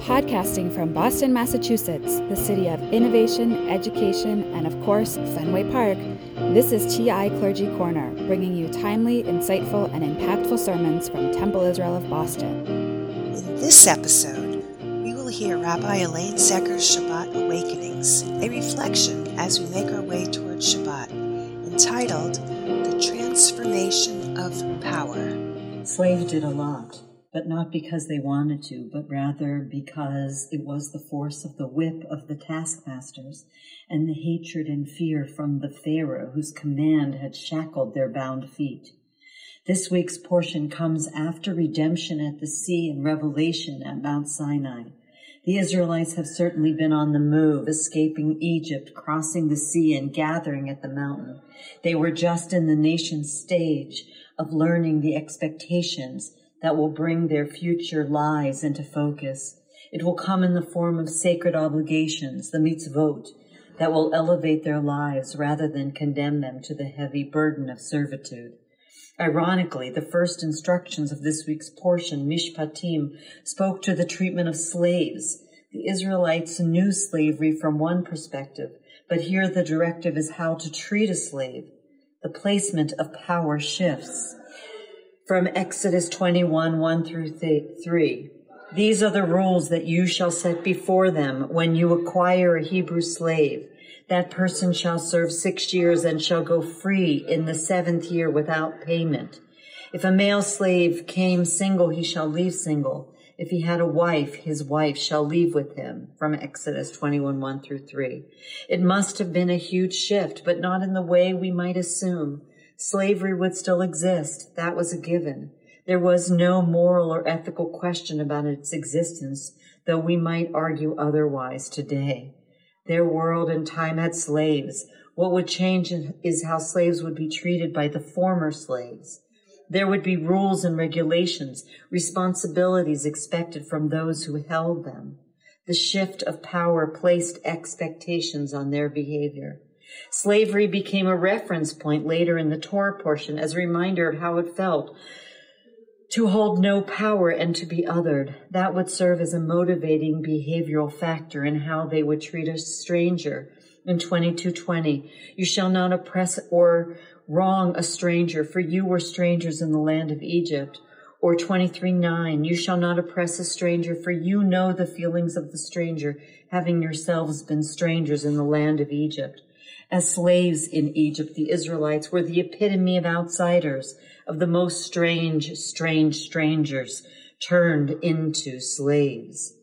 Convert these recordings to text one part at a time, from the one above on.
Podcasting from Boston, Massachusetts, the city of innovation, education, and of course, Fenway Park, this is TI Clergy Corner, bringing you timely, insightful, and impactful sermons from Temple Israel of Boston. In this episode, we will hear Rabbi Elaine Zecher's Shabbat Awakenings, a reflection as we make our way towards Shabbat, entitled The Transformation of Power. Slaves did a lot but not because they wanted to, but rather because it was the force of the whip of the taskmasters and the hatred and fear from the Pharaoh whose command had shackled their bound feet. This week's portion comes after redemption at the sea and revelation at Mount Sinai. The Israelites have certainly been on the move, escaping Egypt, crossing the sea, and gathering at the mountain. They were just in the nation's stage of learning the expectations that will bring their future lives into focus. It will come in the form of sacred obligations, the mitzvot, that will elevate their lives rather than condemn them to the heavy burden of servitude. Ironically, the first instructions of this week's portion, Mishpatim, spoke to the treatment of slaves. The Israelites knew slavery from one perspective, but here the directive is how to treat a slave. The placement of power shifts from Exodus 21, 1 through 3. These are the rules that you shall set before them when you acquire a Hebrew slave. That person shall serve six years and shall go free in the seventh year without payment. If a male slave came single, he shall leave single. If he had a wife, his wife shall leave with him. From Exodus 21, 1 through 3. It must have been a huge shift, but not in the way we might assume slavery would still exist. That was a given. There was no moral or ethical question about its existence, though we might argue otherwise today. Their world and time had slaves. What would change is how slaves would be treated by the former slaves. There would be rules and regulations, responsibilities expected from those who held them. The shift of power placed expectations on their behavior. Slavery became a reference point later in the Torah portion as a reminder of how it felt to hold no power and to be othered. That would serve as a motivating behavioral factor in how they would treat a stranger. In 2220, you shall not oppress or wrong a stranger, for you were strangers in the land of Egypt. Or 23:9, you shall not oppress a stranger, for you know the feelings of the stranger, having yourselves been strangers in the land of Egypt. As slaves in Egypt, the Israelites were the epitome of outsiders, of the most strange, strange strangers turned into slaves.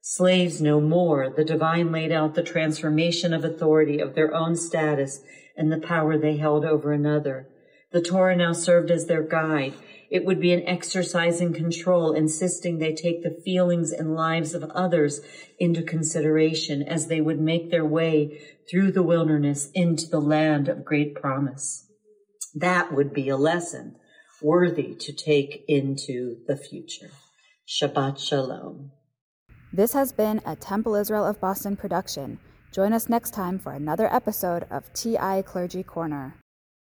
Slaves no more. The divine laid out the transformation of authority of their own status and the power they held over another. The Torah now served as their guide, it would be an exercise in control, insisting they take the feelings and lives of others into consideration as they would make their way through the wilderness into the land of great promise. That would be a lesson worthy to take into the future. Shabbat Shalom. This has been a Temple Israel of Boston production. Join us next time for another episode of TI Clergy Corner.